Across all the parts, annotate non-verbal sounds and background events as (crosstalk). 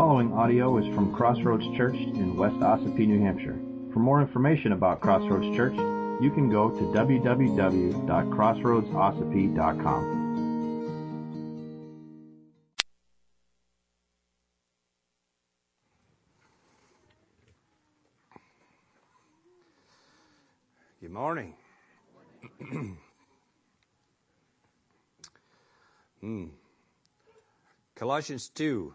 following audio is from Crossroads Church in West Ossipee, New Hampshire. For more information about Crossroads Church, you can go to www.crossroadsossipee.com. Good morning. (clears throat) hmm. Colossians 2,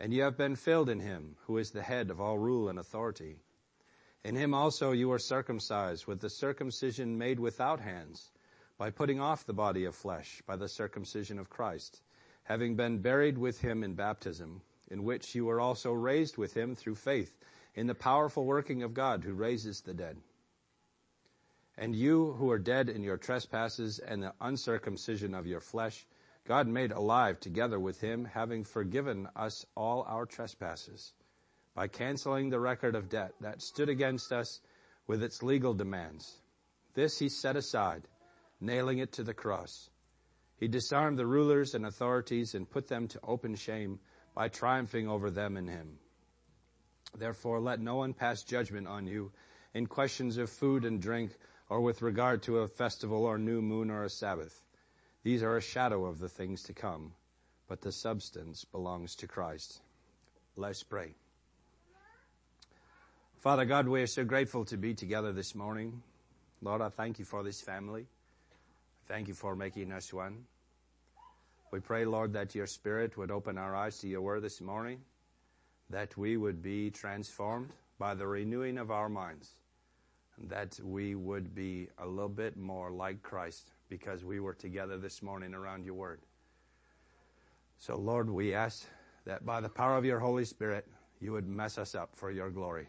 and you have been filled in him, who is the head of all rule and authority. In him also you were circumcised with the circumcision made without hands, by putting off the body of flesh by the circumcision of Christ, having been buried with him in baptism, in which you were also raised with him through faith in the powerful working of God who raises the dead. And you who are dead in your trespasses and the uncircumcision of your flesh, God made alive together with him, having forgiven us all our trespasses by canceling the record of debt that stood against us with its legal demands. This he set aside, nailing it to the cross. He disarmed the rulers and authorities and put them to open shame by triumphing over them in him. Therefore let no one pass judgment on you in questions of food and drink or with regard to a festival or new moon or a Sabbath. These are a shadow of the things to come, but the substance belongs to Christ. Let's pray. Father God, we are so grateful to be together this morning. Lord, I thank you for this family. Thank you for making us one. We pray, Lord, that your Spirit would open our eyes to your word this morning, that we would be transformed by the renewing of our minds and that we would be a little bit more like Christ because we were together this morning around your word. So, Lord, we ask that by the power of your Holy Spirit, you would mess us up for your glory.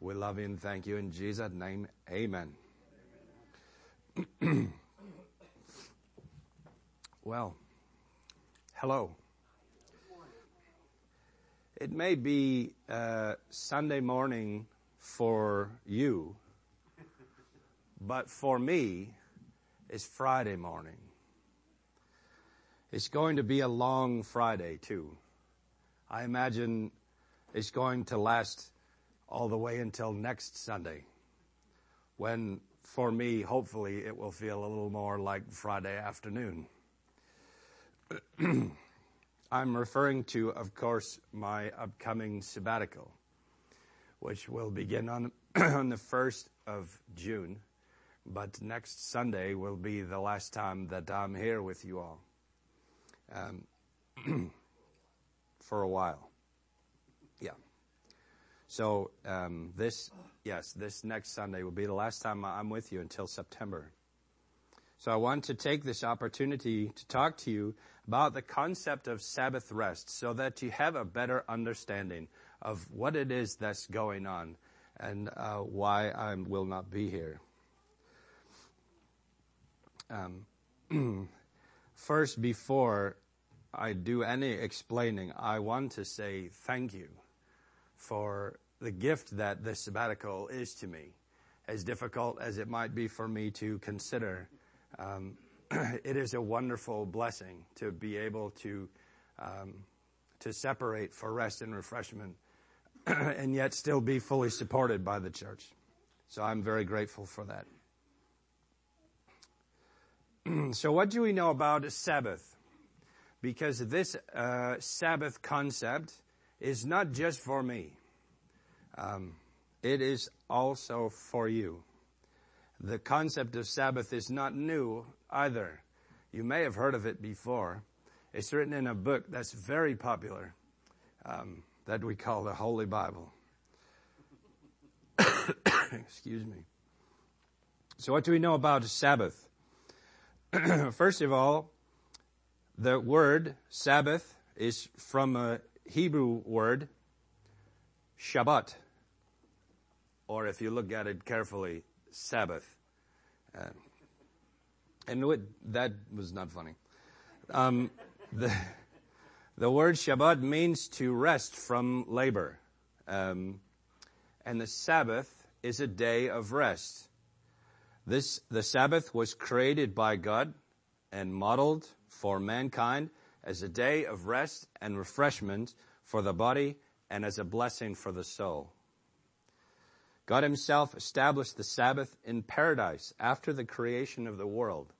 We love you and thank you in Jesus' name. Amen. (clears throat) well, hello. It may be uh, Sunday morning for you, but for me, it's Friday morning. It's going to be a long Friday too. I imagine it's going to last all the way until next Sunday when for me, hopefully it will feel a little more like Friday afternoon. (clears throat) I'm referring to, of course, my upcoming sabbatical, which will begin on, (clears throat) on the 1st of June but next Sunday will be the last time that I'm here with you all um, (clears throat) for a while. Yeah. So um, this, yes, this next Sunday will be the last time I'm with you until September. So I want to take this opportunity to talk to you about the concept of Sabbath rest so that you have a better understanding of what it is that's going on and uh, why I will not be here. Um, (clears throat) first, before I do any explaining, I want to say thank you for the gift that this sabbatical is to me. As difficult as it might be for me to consider, um, (clears throat) it is a wonderful blessing to be able to um, to separate for rest and refreshment, (clears throat) and yet still be fully supported by the church. So I'm very grateful for that. (clears throat) so what do we know about Sabbath? Because this uh, Sabbath concept is not just for me. Um, it is also for you. The concept of Sabbath is not new either. You may have heard of it before. It's written in a book that's very popular um, that we call the Holy Bible. (coughs) Excuse me. So what do we know about Sabbath? (clears throat) First of all, the word Sabbath is from a Hebrew word Shabbat, or if you look at it carefully, Sabbath. Uh, and that was not funny. Um, the, the word Shabbat means to rest from labor. Um, and the Sabbath is a day of rest. This, the Sabbath was created by God and modeled for mankind as a day of rest and refreshment for the body and as a blessing for the soul. God himself established the Sabbath in paradise after the creation of the world.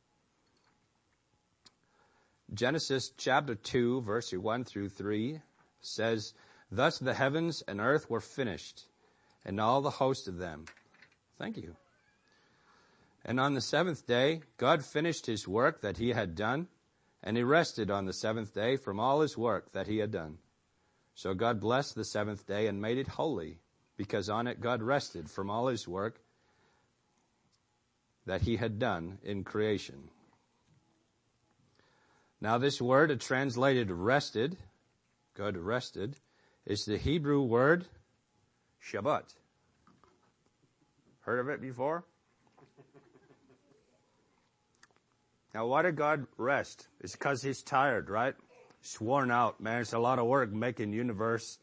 Genesis chapter 2 verse 1 through 3 says, Thus the heavens and earth were finished, and all the host of them. Thank you. And on the seventh day, God finished his work that he had done, and he rested on the seventh day from all his work that he had done. So God blessed the seventh day and made it holy, because on it God rested from all his work that he had done in creation. Now this word translated rested, God rested, is the Hebrew word Shabbat. Heard of it before? Now why did God rest? It's because he's tired, right? He's worn out, man. It's a lot of work making universe,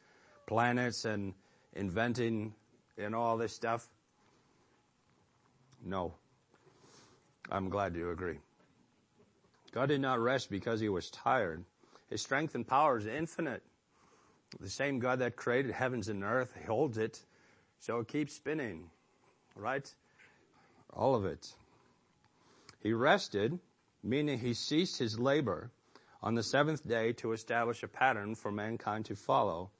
planets and inventing and all this stuff. No. I'm glad you agree. God did not rest because he was tired. His strength and power is infinite. The same God that created heavens and earth holds it, so it keeps spinning, right? All of it. He rested, meaning he ceased his labor on the seventh day to establish a pattern for mankind to follow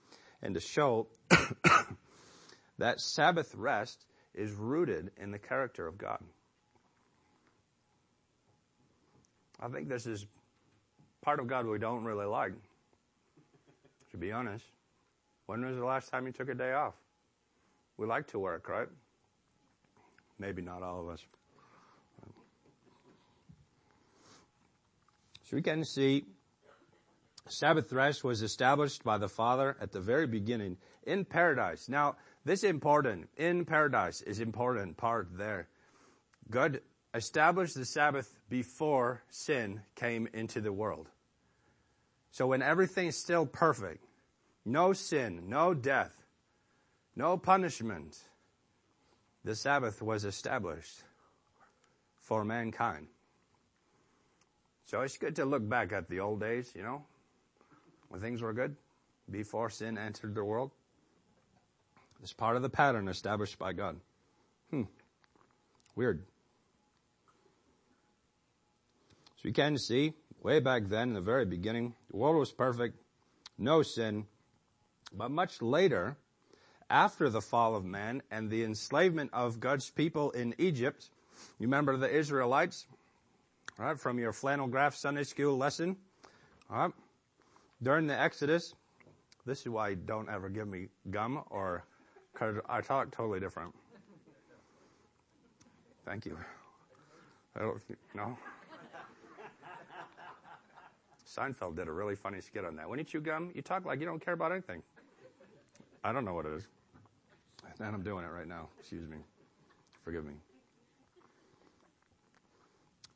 and to show (coughs) that Sabbath rest is rooted in the character of God. I think this is part of God we don't really like. To be honest, when was the last time you took a day off? We like to work, right? Maybe not all of us. So we can see Sabbath rest was established by the Father at the very beginning in paradise. Now, this important, in paradise is important part there. God established the Sabbath before sin came into the world. So when everything is still perfect, no sin, no death, no punishment, the Sabbath was established for mankind. So it's good to look back at the old days, you know, when things were good, before sin entered the world. It's part of the pattern established by God. Hmm. Weird. So you can see, way back then, in the very beginning, the world was perfect, no sin. But much later, after the fall of man and the enslavement of God's people in Egypt, you remember the Israelites, right, from your flannel graph Sunday school lesson, right? During the Exodus, this is why don't ever give me gum or, cause I talk totally different. Thank you. I don't, no. Seinfeld did a really funny skit on that. When you chew gum, you talk like you don't care about anything. I don't know what it is. And I'm doing it right now. Excuse me. Forgive me.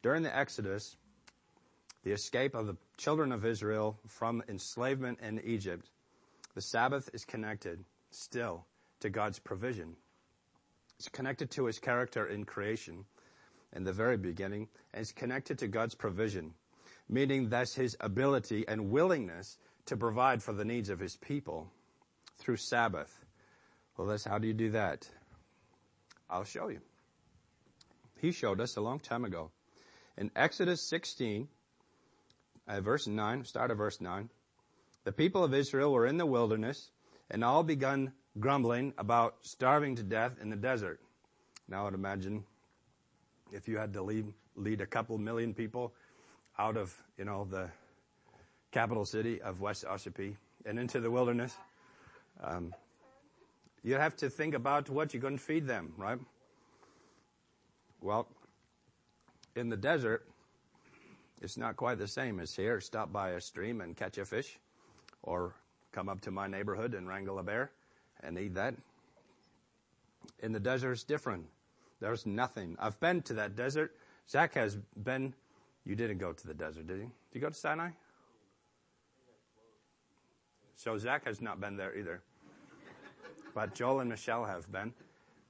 During the Exodus, the escape of the children of Israel from enslavement in Egypt, the Sabbath is connected still to God's provision. It's connected to his character in creation in the very beginning, and it's connected to God's provision meaning that's his ability and willingness to provide for the needs of his people through Sabbath. Well, that's how do you do that? I'll show you. He showed us a long time ago. In Exodus 16, uh, verse 9, start of verse 9, the people of Israel were in the wilderness and all begun grumbling about starving to death in the desert. Now I'd imagine if you had to lead, lead a couple million people out of, you know, the capital city of West Ossipee and into the wilderness. Um, you have to think about what you're going to feed them, right? Well, in the desert, it's not quite the same as here. Stop by a stream and catch a fish or come up to my neighborhood and wrangle a bear and eat that. In the desert, it's different. There's nothing. I've been to that desert. Zach has been. You didn't go to the desert, did you? Did you go to Sinai? So Zach has not been there either. But Joel and Michelle have been.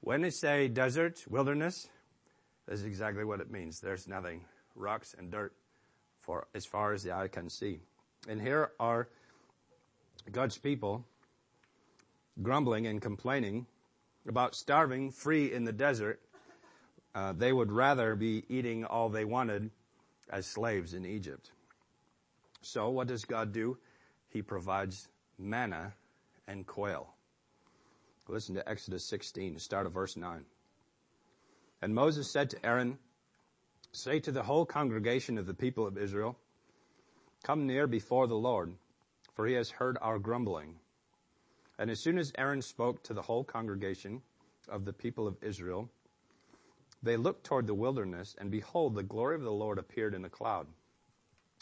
When they say desert, wilderness, this is exactly what it means. There's nothing. Rocks and dirt for as far as the eye can see. And here are God's people grumbling and complaining about starving free in the desert. Uh, they would rather be eating all they wanted as slaves in Egypt. So what does God do? He provides manna and quail. Listen to Exodus 16, start of verse 9. And Moses said to Aaron, Say to the whole congregation of the people of Israel, Come near before the Lord, for he has heard our grumbling. And as soon as Aaron spoke to the whole congregation of the people of Israel, they looked toward the wilderness, and behold, the glory of the Lord appeared in a cloud.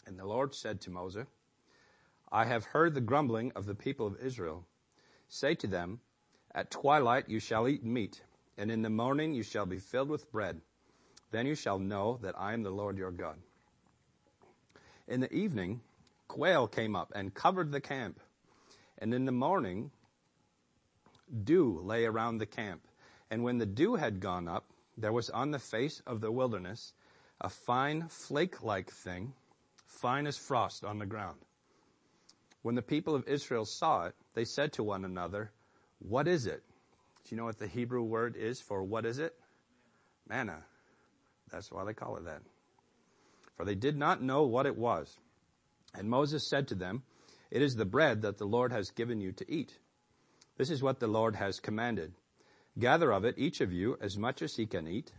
And the Lord said to Moses, I have heard the grumbling of the people of Israel. Say to them, At twilight you shall eat meat, and in the morning you shall be filled with bread. Then you shall know that I am the Lord your God. In the evening, quail came up and covered the camp. And in the morning, dew lay around the camp. And when the dew had gone up, there was on the face of the wilderness a fine flake-like thing, fine as frost on the ground. When the people of Israel saw it, they said to one another, What is it? Do you know what the Hebrew word is for what is it? Manna. That's why they call it that. For they did not know what it was. And Moses said to them, It is the bread that the Lord has given you to eat. This is what the Lord has commanded. Gather of it, each of you, as much as he can eat.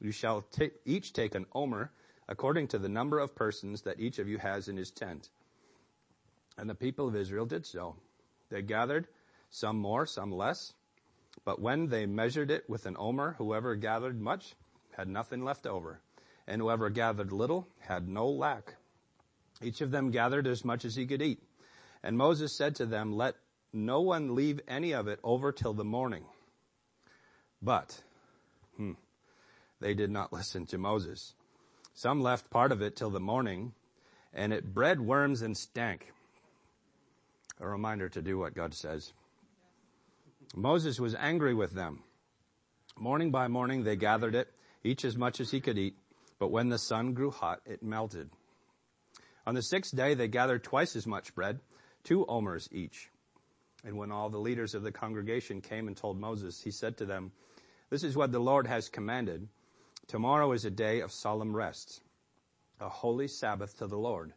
You shall t- each take an omer, according to the number of persons that each of you has in his tent. And the people of Israel did so. They gathered, some more, some less. But when they measured it with an omer, whoever gathered much had nothing left over, and whoever gathered little had no lack. Each of them gathered as much as he could eat. And Moses said to them, Let no one leave any of it over till the morning. But, hmm, they did not (laughs) listen to Moses. Some left part of it till the morning, and it bred worms and stank. A reminder to do what God says. Moses was angry with them. Morning by morning they gathered it, each as much as he could eat, but when the sun grew hot, it melted. On the sixth day they gathered twice as much bread, two omers each. And when all the leaders of the congregation came and told Moses, he said to them, This is what the Lord has commanded. Tomorrow is a day of solemn rest, a holy Sabbath to the Lord.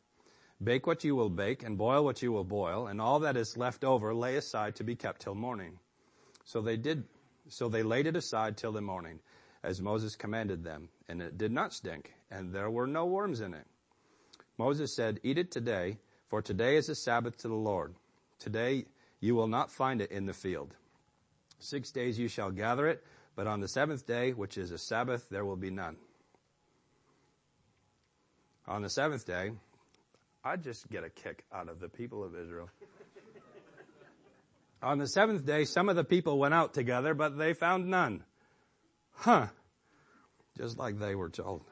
Bake what you will bake and boil what you will boil, and all that is left over lay aside to be kept till morning. So they did, so they laid it aside till the morning, as Moses commanded them, and it did not stink, and there were no worms in it. Moses said, Eat it today, for today is a Sabbath to the Lord. Today you will not find it in the field. Six days you shall gather it, but on the seventh day, which is a Sabbath, there will be none. On the seventh day, I just get a kick out of the people of Israel. On the seventh day, some of the people went out together, but they found none. Huh. Just like they were told.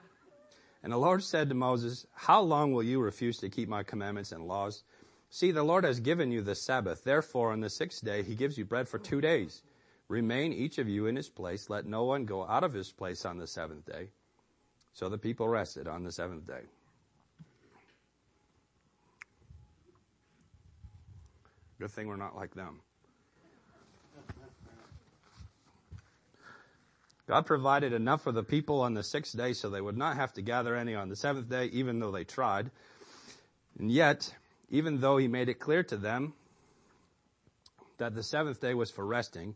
And the Lord said to Moses, How long will you refuse to keep my commandments and laws? See, the Lord has given you the Sabbath. Therefore, on the sixth day, he gives you bread for two days. Remain each of you in his place. Let no one go out of his place on the seventh day. So the people rested on the seventh day. Good thing we're not like them. God provided enough for the people on the sixth day so they would not have to gather any on the seventh day, even though they tried. And yet, even though he made it clear to them that the seventh day was for resting,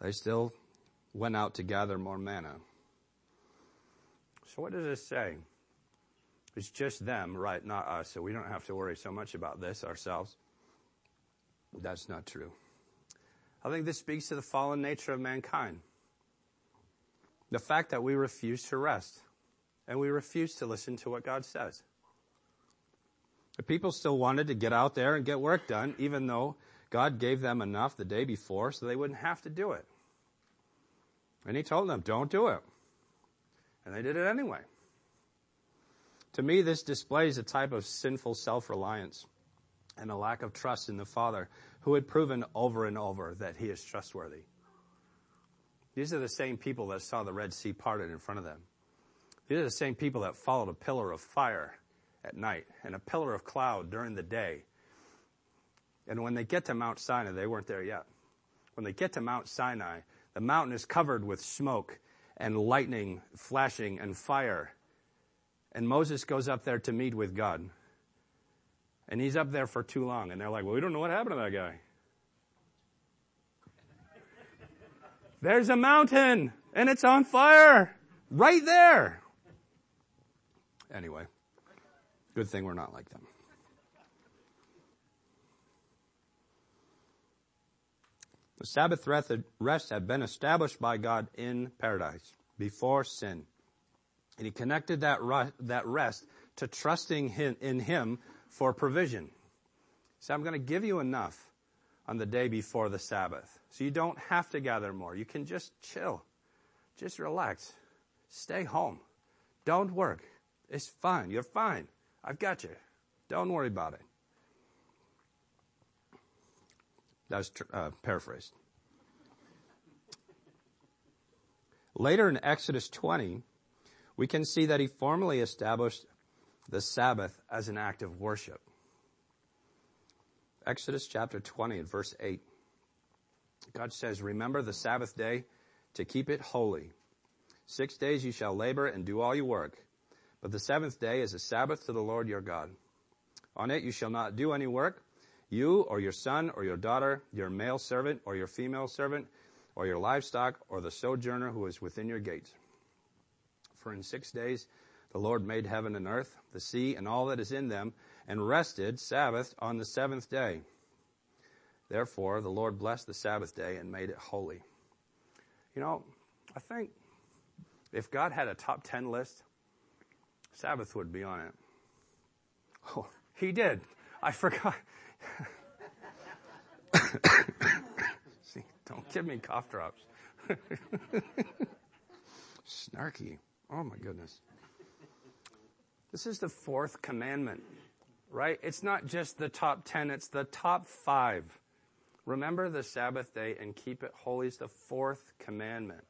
they still went out to gather more manna. So what does this say? It's just them, right? Not us. So we don't have to worry so much about this ourselves. That's not true. I think this speaks to the fallen nature of mankind. The fact that we refuse to rest and we refuse to listen to what God says. The people still wanted to get out there and get work done, even though God gave them enough the day before so they wouldn't have to do it. And he told them, don't do it. And they did it anyway. To me, this displays a type of sinful self-reliance and a lack of trust in the Father who had proven over and over that he is trustworthy. These are the same people that saw the Red Sea parted in front of them. These are the same people that followed a pillar of fire at night and a pillar of cloud during the day. And when they get to Mount Sinai, they weren't there yet. When they get to Mount Sinai, the mountain is covered with smoke and lightning flashing and fire. And Moses goes up there to meet with God. And he's up there for too long. And they're like, well, we don't know what happened to that guy. There's a mountain and it's on fire right there. Anyway, good thing we're not like them. The Sabbath rest had been established by God in paradise before sin. And he connected that, rest to trusting in him for provision. So I'm going to give you enough on the day before the Sabbath. So you don't have to gather more. You can just chill. Just relax. Stay home. Don't work. It's fine. You're fine. I've got you. Don't worry about it. That was uh, paraphrased. Later in Exodus 20, we can see that he formally established the Sabbath as an act of worship. Exodus chapter 20 and verse 8. God says, remember the Sabbath day to keep it holy. Six days you shall labor and do all your work. But the seventh day is a Sabbath to the Lord your God. On it you shall not do any work, you or your son or your daughter, your male servant or your female servant, or your livestock or the sojourner who is within your gates. For in six days the Lord made heaven and earth, the sea and all that is in them, and rested Sabbath on the seventh day. Therefore the Lord blessed the Sabbath day and made it holy. You know, I think if God had a top ten list, Sabbath would be on it. Oh, he did. I forgot. (coughs) See, don't give me cough drops. (laughs) Snarky. Oh my goodness. This is the fourth commandment, right? It's not just the top ten, it's the top five. Remember the Sabbath day and keep it holy is the fourth commandment.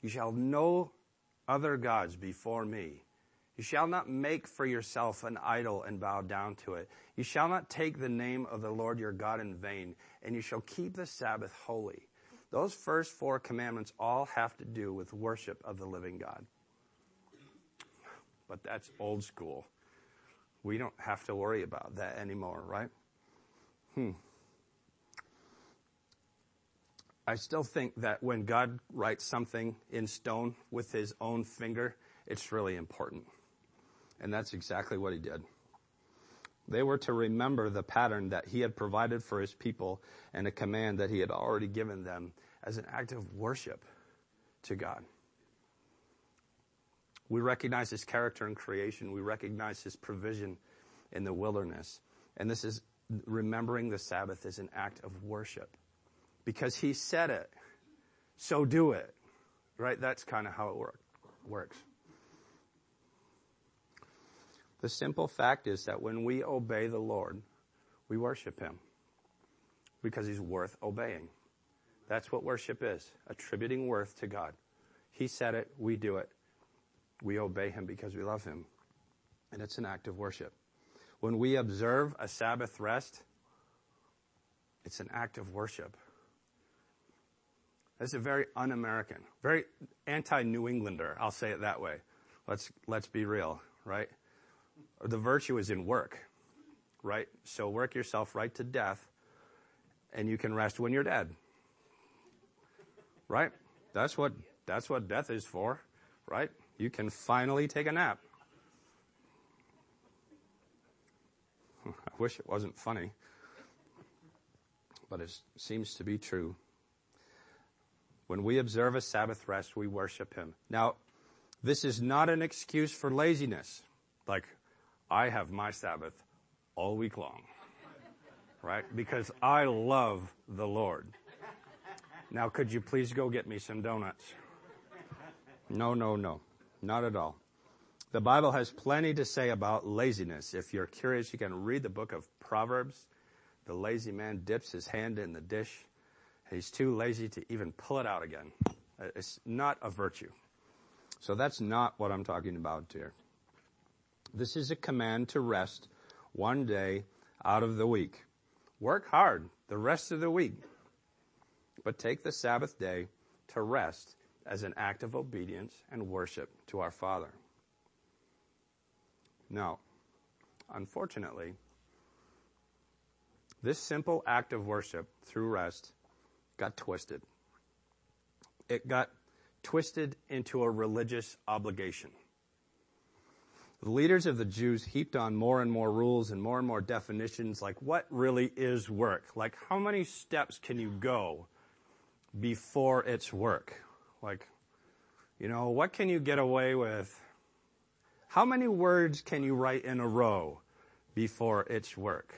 You shall know other gods before me. You shall not make for yourself an idol and bow down to it. You shall not take the name of the Lord your God in vain, and you shall keep the Sabbath holy. Those first four commandments all have to do with worship of the living God. But that's old school. We don't have to worry about that anymore, right? Hmm. I still think that when God writes something in stone with his own finger, it's really important. And that's exactly what he did. They were to remember the pattern that he had provided for his people and a command that he had already given them as an act of worship to God. We recognize his character in creation. We recognize his provision in the wilderness. And this is remembering the Sabbath as an act of worship because he said it. So do it. Right? That's kind of how it work, works. The simple fact is that when we obey the Lord, we worship him because he's worth obeying. That's what worship is, attributing worth to God. He said it, we do it. We obey him because we love him. And it's an act of worship. When we observe a Sabbath rest, it's an act of worship. This is a very un-American, very anti-New Englander. I'll say it that way. Let's, let's be real, right? The virtue is in work, right? So work yourself right to death and you can rest when you're dead. Right? That's what, that's what death is for, right? You can finally take a nap. (laughs) I wish it wasn't funny, but it seems to be true. When we observe a Sabbath rest, we worship Him. Now, this is not an excuse for laziness. Like, I have my Sabbath all week long. right? Because I love the Lord. Now, could you please go get me some donuts? No, no, no. Not at all. The Bible has plenty to say about laziness. If you're curious, you can read the book of Proverbs. The lazy man dips his hand in the dish. He's too lazy to even pull it out again. Uh, it's not a virtue. So that's not what I'm talking about here. This is a command to rest one day out of the week. Work hard the rest of the week, but take the Sabbath day to rest as an act of obedience and worship to our Father. Now, unfortunately, this simple act of worship through rest got twisted. It got twisted into a religious obligation. The leaders of the Jews heaped on more and more rules and more and more definitions like what really is work? Like how many steps can you go before it's work? Like, you know, what can you get away with? How many words can you write in a row before it's work?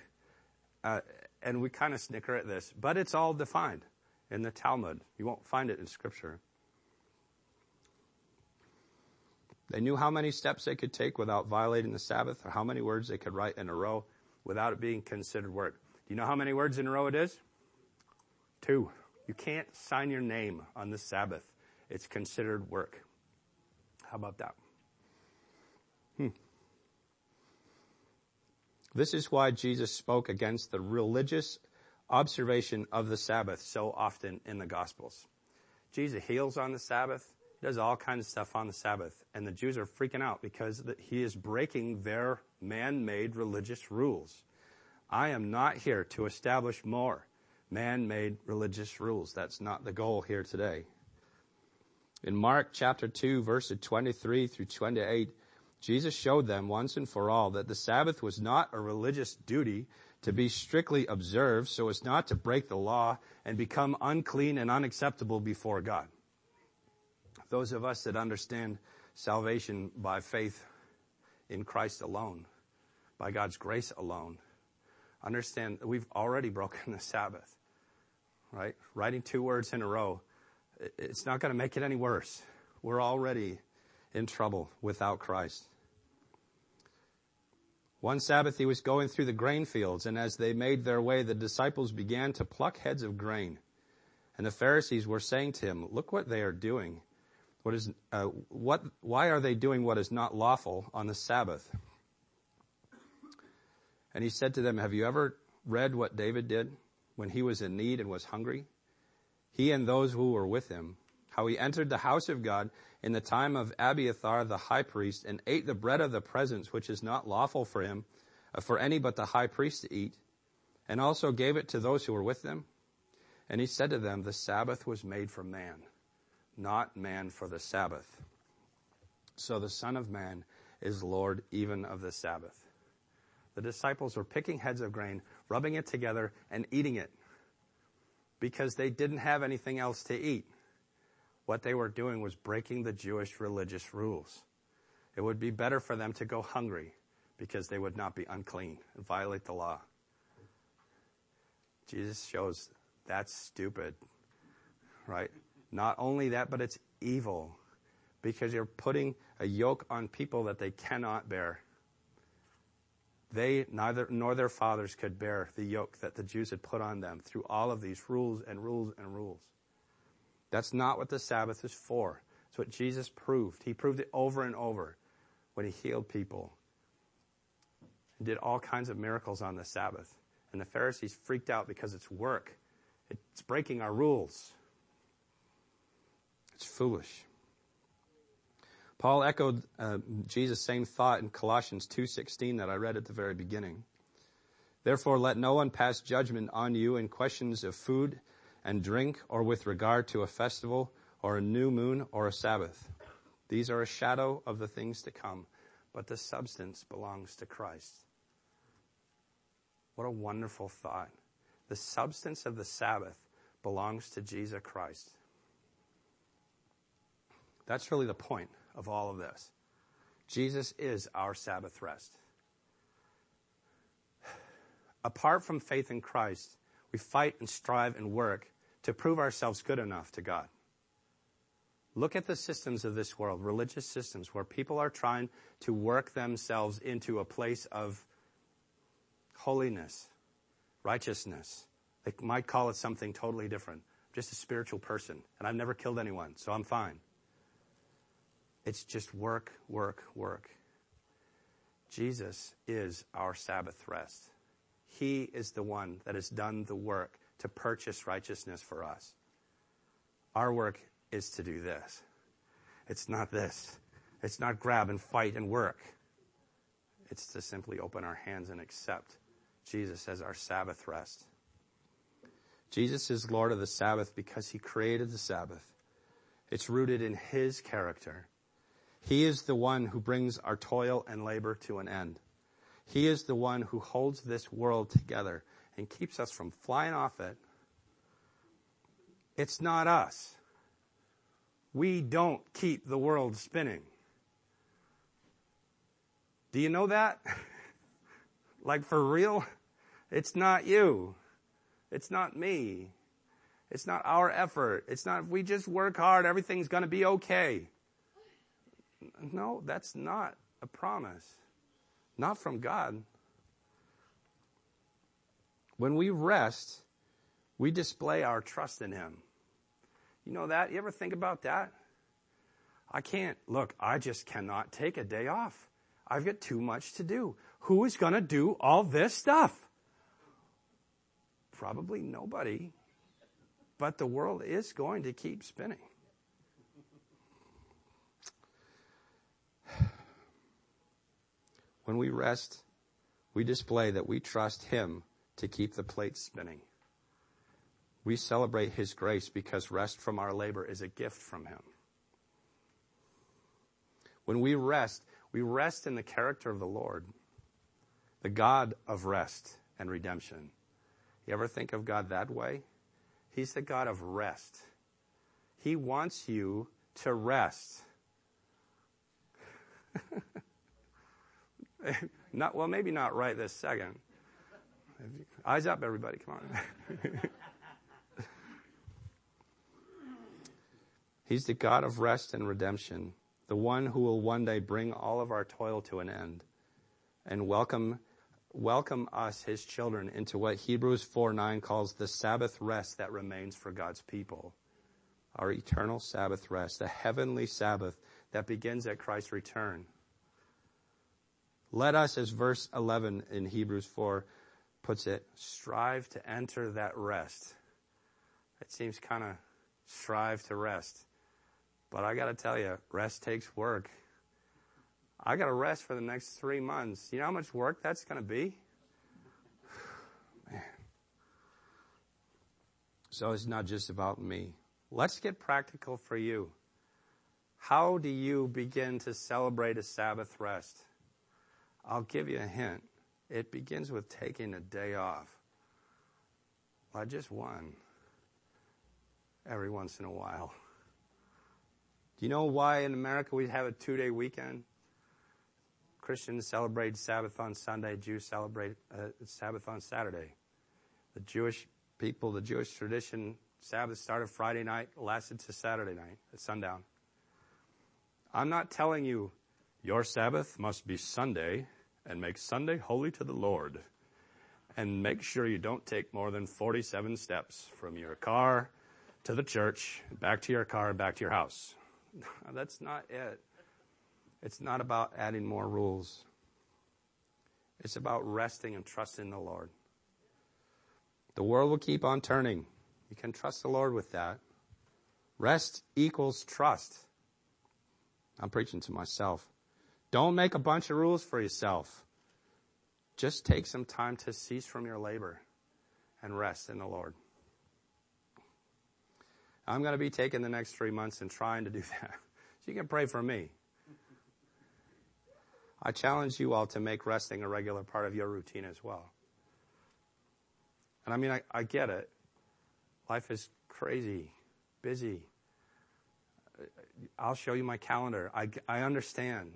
Uh, and we kind of snicker at this, but it's all defined in the Talmud. You won't find it in scripture. They knew how many steps they could take without violating the Sabbath or how many words they could write in a row without it being considered work. Do you know how many words in a row it is? Two. You can't sign your name on the Sabbath. It's considered work. How about that? Hmm. This is why Jesus spoke against the religious observation of the Sabbath so often in the Gospels. Jesus heals on the Sabbath does all kinds of stuff on the Sabbath. And the Jews are freaking out because he is breaking their man-made religious rules. I am not here to establish more man-made religious rules. That's not the goal here today. In Mark chapter 2 verses 23 through 28, Jesus showed them once and for all that the Sabbath was not a religious duty to be strictly observed so as not to break the law and become unclean and unacceptable before God those of us that understand salvation by faith in Christ alone, by God's grace alone, understand that we've already broken the Sabbath, right? Writing two words in a row, it's not going to make it any worse. We're already in trouble without Christ. One Sabbath he was going through the grain fields, and as they made their way, the disciples began to pluck heads of grain. And the Pharisees were saying to him, look what they are doing. What is, uh, what, why are they doing what is not lawful on the Sabbath? And he said to them, have you ever read what David did when he was in need and was hungry? He and those who were with him, how he entered the house of God in the time of Abiathar the high priest and ate the bread of the presence, which is not lawful for him, uh, for any but the high priest to eat, and also gave it to those who were with them. And he said to them, the Sabbath was made for man not man for the Sabbath. So the Son of Man is Lord even of the Sabbath. The disciples were picking heads of grain, rubbing it together, and eating it because they didn't have anything else to eat. What they were doing was breaking the Jewish religious rules. It would be better for them to go hungry because they would not be unclean and violate the law. Jesus shows that's stupid, right? Not only that, but it's evil because you're putting a yoke on people that they cannot bear. They, neither, nor their fathers could bear the yoke that the Jews had put on them through all of these rules and rules and rules. That's not what the Sabbath is for. It's what Jesus proved. He proved it over and over when he healed people and did all kinds of miracles on the Sabbath. And the Pharisees freaked out because it's work. It's breaking our rules. It's foolish. Paul echoed uh, Jesus' same thought in Colossians 2:16 that I read at the very beginning. Therefore let no one pass judgment on you in questions of food and drink or with regard to a festival or a new moon or a Sabbath. These are a shadow of the things to come, but the substance belongs to Christ. What a wonderful thought. The substance of the Sabbath belongs to Jesus Christ. That's really the point of all of this. Jesus is our Sabbath rest. apart from faith in Christ, we fight and strive and work to prove ourselves good enough to God. Look at the systems of this world, religious systems, where people are trying to work themselves into a place of holiness, righteousness. They might call it something totally different. I'm just a spiritual person, and I've never killed anyone, so I'm fine. It's just work, work, work. Jesus is our Sabbath rest. He is the one that has done the work to purchase righteousness for us. Our work is to do this. It's not this. It's not grab and fight and work. It's to simply open our hands and accept Jesus as our Sabbath rest. Jesus is Lord of the Sabbath because he created the Sabbath. It's rooted in his character. He is the one who brings our toil and labor to an end. He is the one who holds this world together and keeps us from flying off it. It's not us. We don't keep the world spinning. Do you know that? (laughs) like for real? It's not you. It's not me. It's not our effort. It's not if we just work hard, everything's to be okay. No, that's not a promise. Not from God. When we rest, we display our trust in Him. You know that? You ever think about that? I can't, look, I just cannot take a day off. I've got too much to do. Who is going to do all this stuff? Probably nobody. But the world is going to keep spinning. When we rest, we display that we trust Him to keep the plate spinning. We celebrate His grace because rest from our labor is a gift from Him. When we rest, we rest in the character of the Lord, the God of rest and redemption. You ever think of God that way? He's the God of rest. He wants you to rest. (laughs) (laughs) not well, maybe not right this second. Eyes up, everybody! Come on. (laughs) He's the God of rest and redemption, the one who will one day bring all of our toil to an end and welcome welcome us, his children, into what Hebrews 4 9 calls the Sabbath rest that remains for God's people. Our eternal Sabbath rest, the heavenly Sabbath that begins at Christ's return. Let us, as verse 11 in Hebrews 4 puts it, strive to enter that rest. It seems kind of strive to rest. But I got to tell you, rest takes work. I got to rest for the next three months. You know how much work that's going to be? (sighs) Man. So it's not just about me. Let's get practical for you. How do you begin to celebrate a Sabbath rest? I'll give you a hint. It begins with taking a day off. Well, just one. Every once in a while. Do you know why in America we have a two day weekend? Christians celebrate Sabbath on Sunday, Jews celebrate uh, Sabbath on Saturday. The Jewish people, the Jewish tradition, Sabbath started Friday night, lasted to Saturday night at sundown. I'm not telling you your Sabbath must be Sunday and make Sunday holy to the Lord. And make sure you don't take more than 47 steps from your car to the church, back to your car, back to your house. (laughs) That's not it. It's not about adding more rules. It's about resting and trusting the Lord. The world will keep on turning. You can trust the Lord with that. Rest equals trust. I'm preaching to myself. Don't make a bunch of rules for yourself. Just take some time to cease from your labor and rest in the Lord. I'm going to be taking the next three months and trying to do (laughs) that. So you can pray for me. I challenge you all to make resting a regular part of your routine as well. And I mean, I, I get it. Life is crazy, busy. I'll show you my calendar. I, I understand.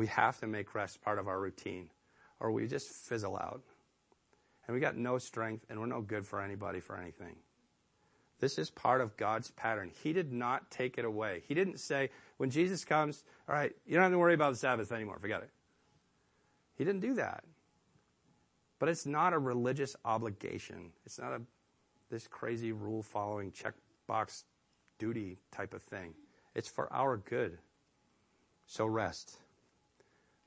We have to make rest part of our routine. or we just fizzle out. And we got no strength and we're no good for anybody for anything. This is part of God's pattern. He did not take it away. He didn't say, when Jesus comes, all right, you don't have to worry about the Sabbath anymore. Forget it. He didn't do that. But it's not a religious obligation. It's not a this crazy rule following checkbox duty type of thing. It's for our good. So rest.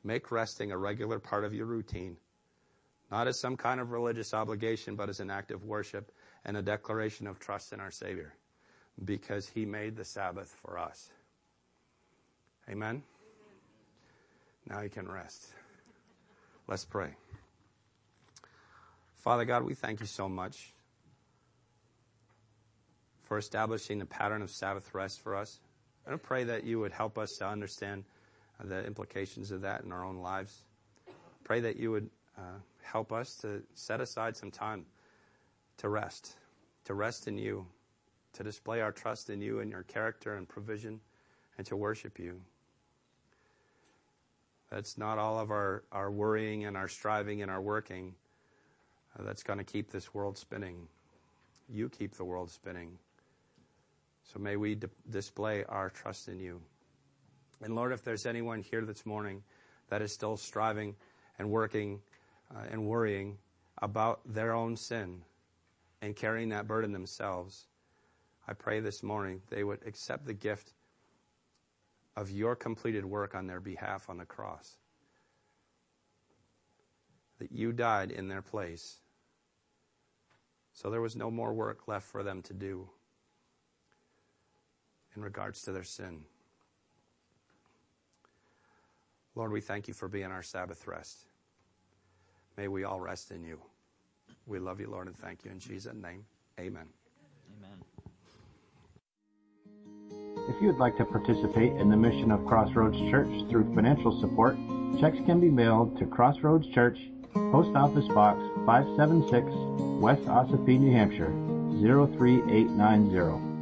Make resting a regular part of your routine, not as some kind of religious obligation, but as an act of worship and a declaration of trust in our Savior because He made the Sabbath for us. Amen? Now you can rest. Let's pray. Father God, we thank you so much for establishing a pattern of Sabbath rest for us. I pray that you would help us to understand the implications of that in our own lives. Pray that you would uh, help us to set aside some time to rest, to rest in you, to display our trust in you and your character and provision, and to worship you. That's not all of our, our worrying and our striving and our working uh, that's going to keep this world spinning. You keep the world spinning. So may we d- display our trust in you. And Lord, if there's anyone here this morning that is still striving and working uh, and worrying about their own sin and carrying that burden themselves, I pray this morning they would accept the gift of your completed work on their behalf on the cross. That you died in their place. So there was no more work left for them to do in regards to their sin. Lord, we thank you for being our Sabbath rest. May we all rest in you. We love you, Lord, and thank you in Jesus' name. Amen. Amen. If you would like to participate in the mission of Crossroads Church through financial support, checks can be mailed to Crossroads Church, Post Office Box 576, West Ossipee, New Hampshire 03890.